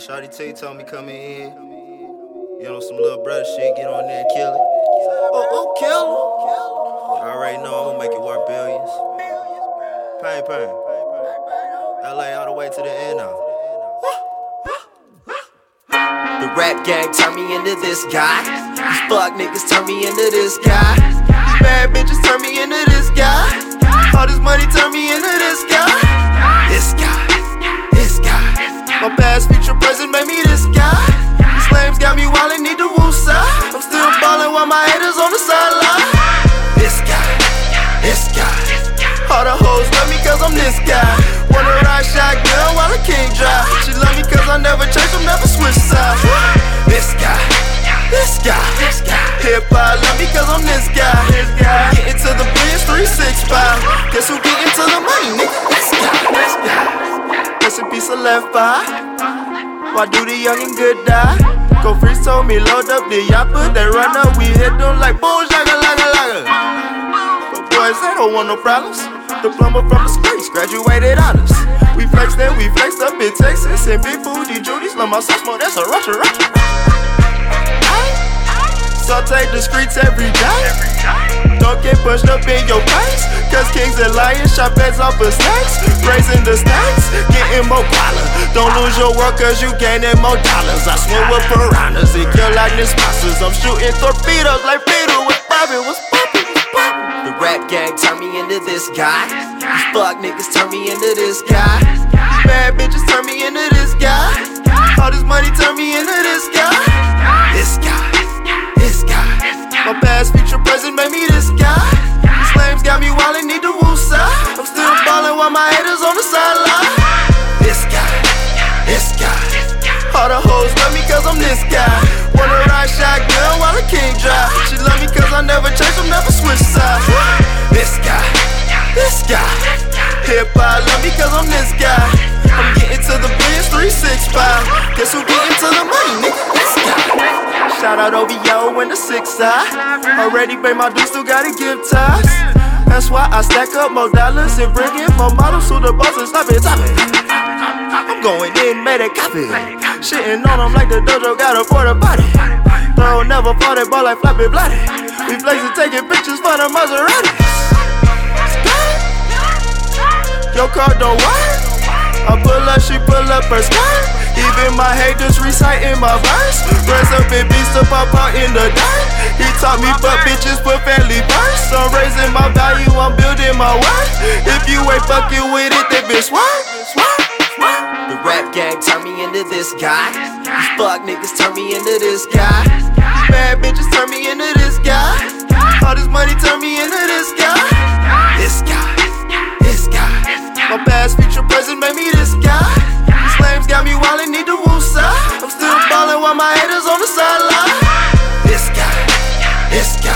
Shotty T told me come in here. Get on some little brother shit, get on there and kill it. Oh, oh, kill him. I already know I'm gonna make it worth billions. Pain, pain. LA all the way to the end now. The rap gang turned me into this guy. These fuck niggas turned me into this guy. These bad bitches turned me into this guy. All this money turned me into this guy. This guy, Guess who getting to the money, nigga? This guy, this guy. Rest in peace, I left by. Why do the young and good die? Go free told me load up the put that run up. We hit them like boom, shaka, laga, laga. But boys, they don't want no problems. Diploma from the streets, graduated honors. We flexed then we flexed up in Texas and big booty Judy's. Love my sauce more, that's a Russia, Russia. Saute the streets every day. Get pushed up in your face. Cause kings and lions shot beds off of snakes. Raising the stakes, getting more dollar. Don't lose your world cause you gaining more dollars. I swim with piranhas and kill like monsters. I'm shooting torpedoes like Peter with poppin', was poppin'. The rap gang turned me into this guy. These fuck niggas turned me into this guy. These bad bitches turned me into this guy. All this money turned me into this guy. My past, future, present made me this guy. These lames got me wildin', need the woosah. I'm still ballin' while my haters on the sideline. This guy, this guy. All the hoes love me cause I'm this guy. Wanna ride shotgun while the king drive. She love me cause I never change, I'm never switch sides. This guy, this guy. Hip hop love me cause I'm this guy. I'm getting to the billions, 365. Guess who getting to the money, nigga? This guy. Shout out OVO and the six side. Already paid my dues, still gotta give ties. That's why I stack up more dollars and bring in more models to the boss and stop it, stop it. I'm going in, made a copy. Shitting on them like the dojo got a porta potty. Throw never fought it, ball like Flappy Bloody. We flexing, taking pictures for the Maserati. Your car don't work. I pull up, she pull up her skirt. Haters reciting my verse. And beats to pop out in the dirt. He taught me fuck bitches put family first. I'm raising my value, I'm building my worth. If you ain't fucking with it, then bitch work. The rap gang turned me into this guy. These fuck niggas turned me into this guy. These bad bitches turned me into this guy. All this money turned me into all my haters on the sideline. This guy, this guy.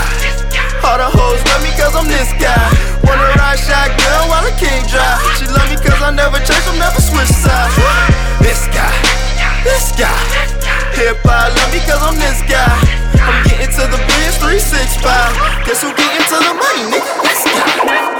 All the hoes love me cause I'm this guy. Wanna ride shotgun while the king drive. She love me cause I never change, I'm never switch sides. This guy, this guy. Hip hop love me cause I'm this guy. I'm getting to the bridge 365. Guess who getting to the money, nigga? This guy.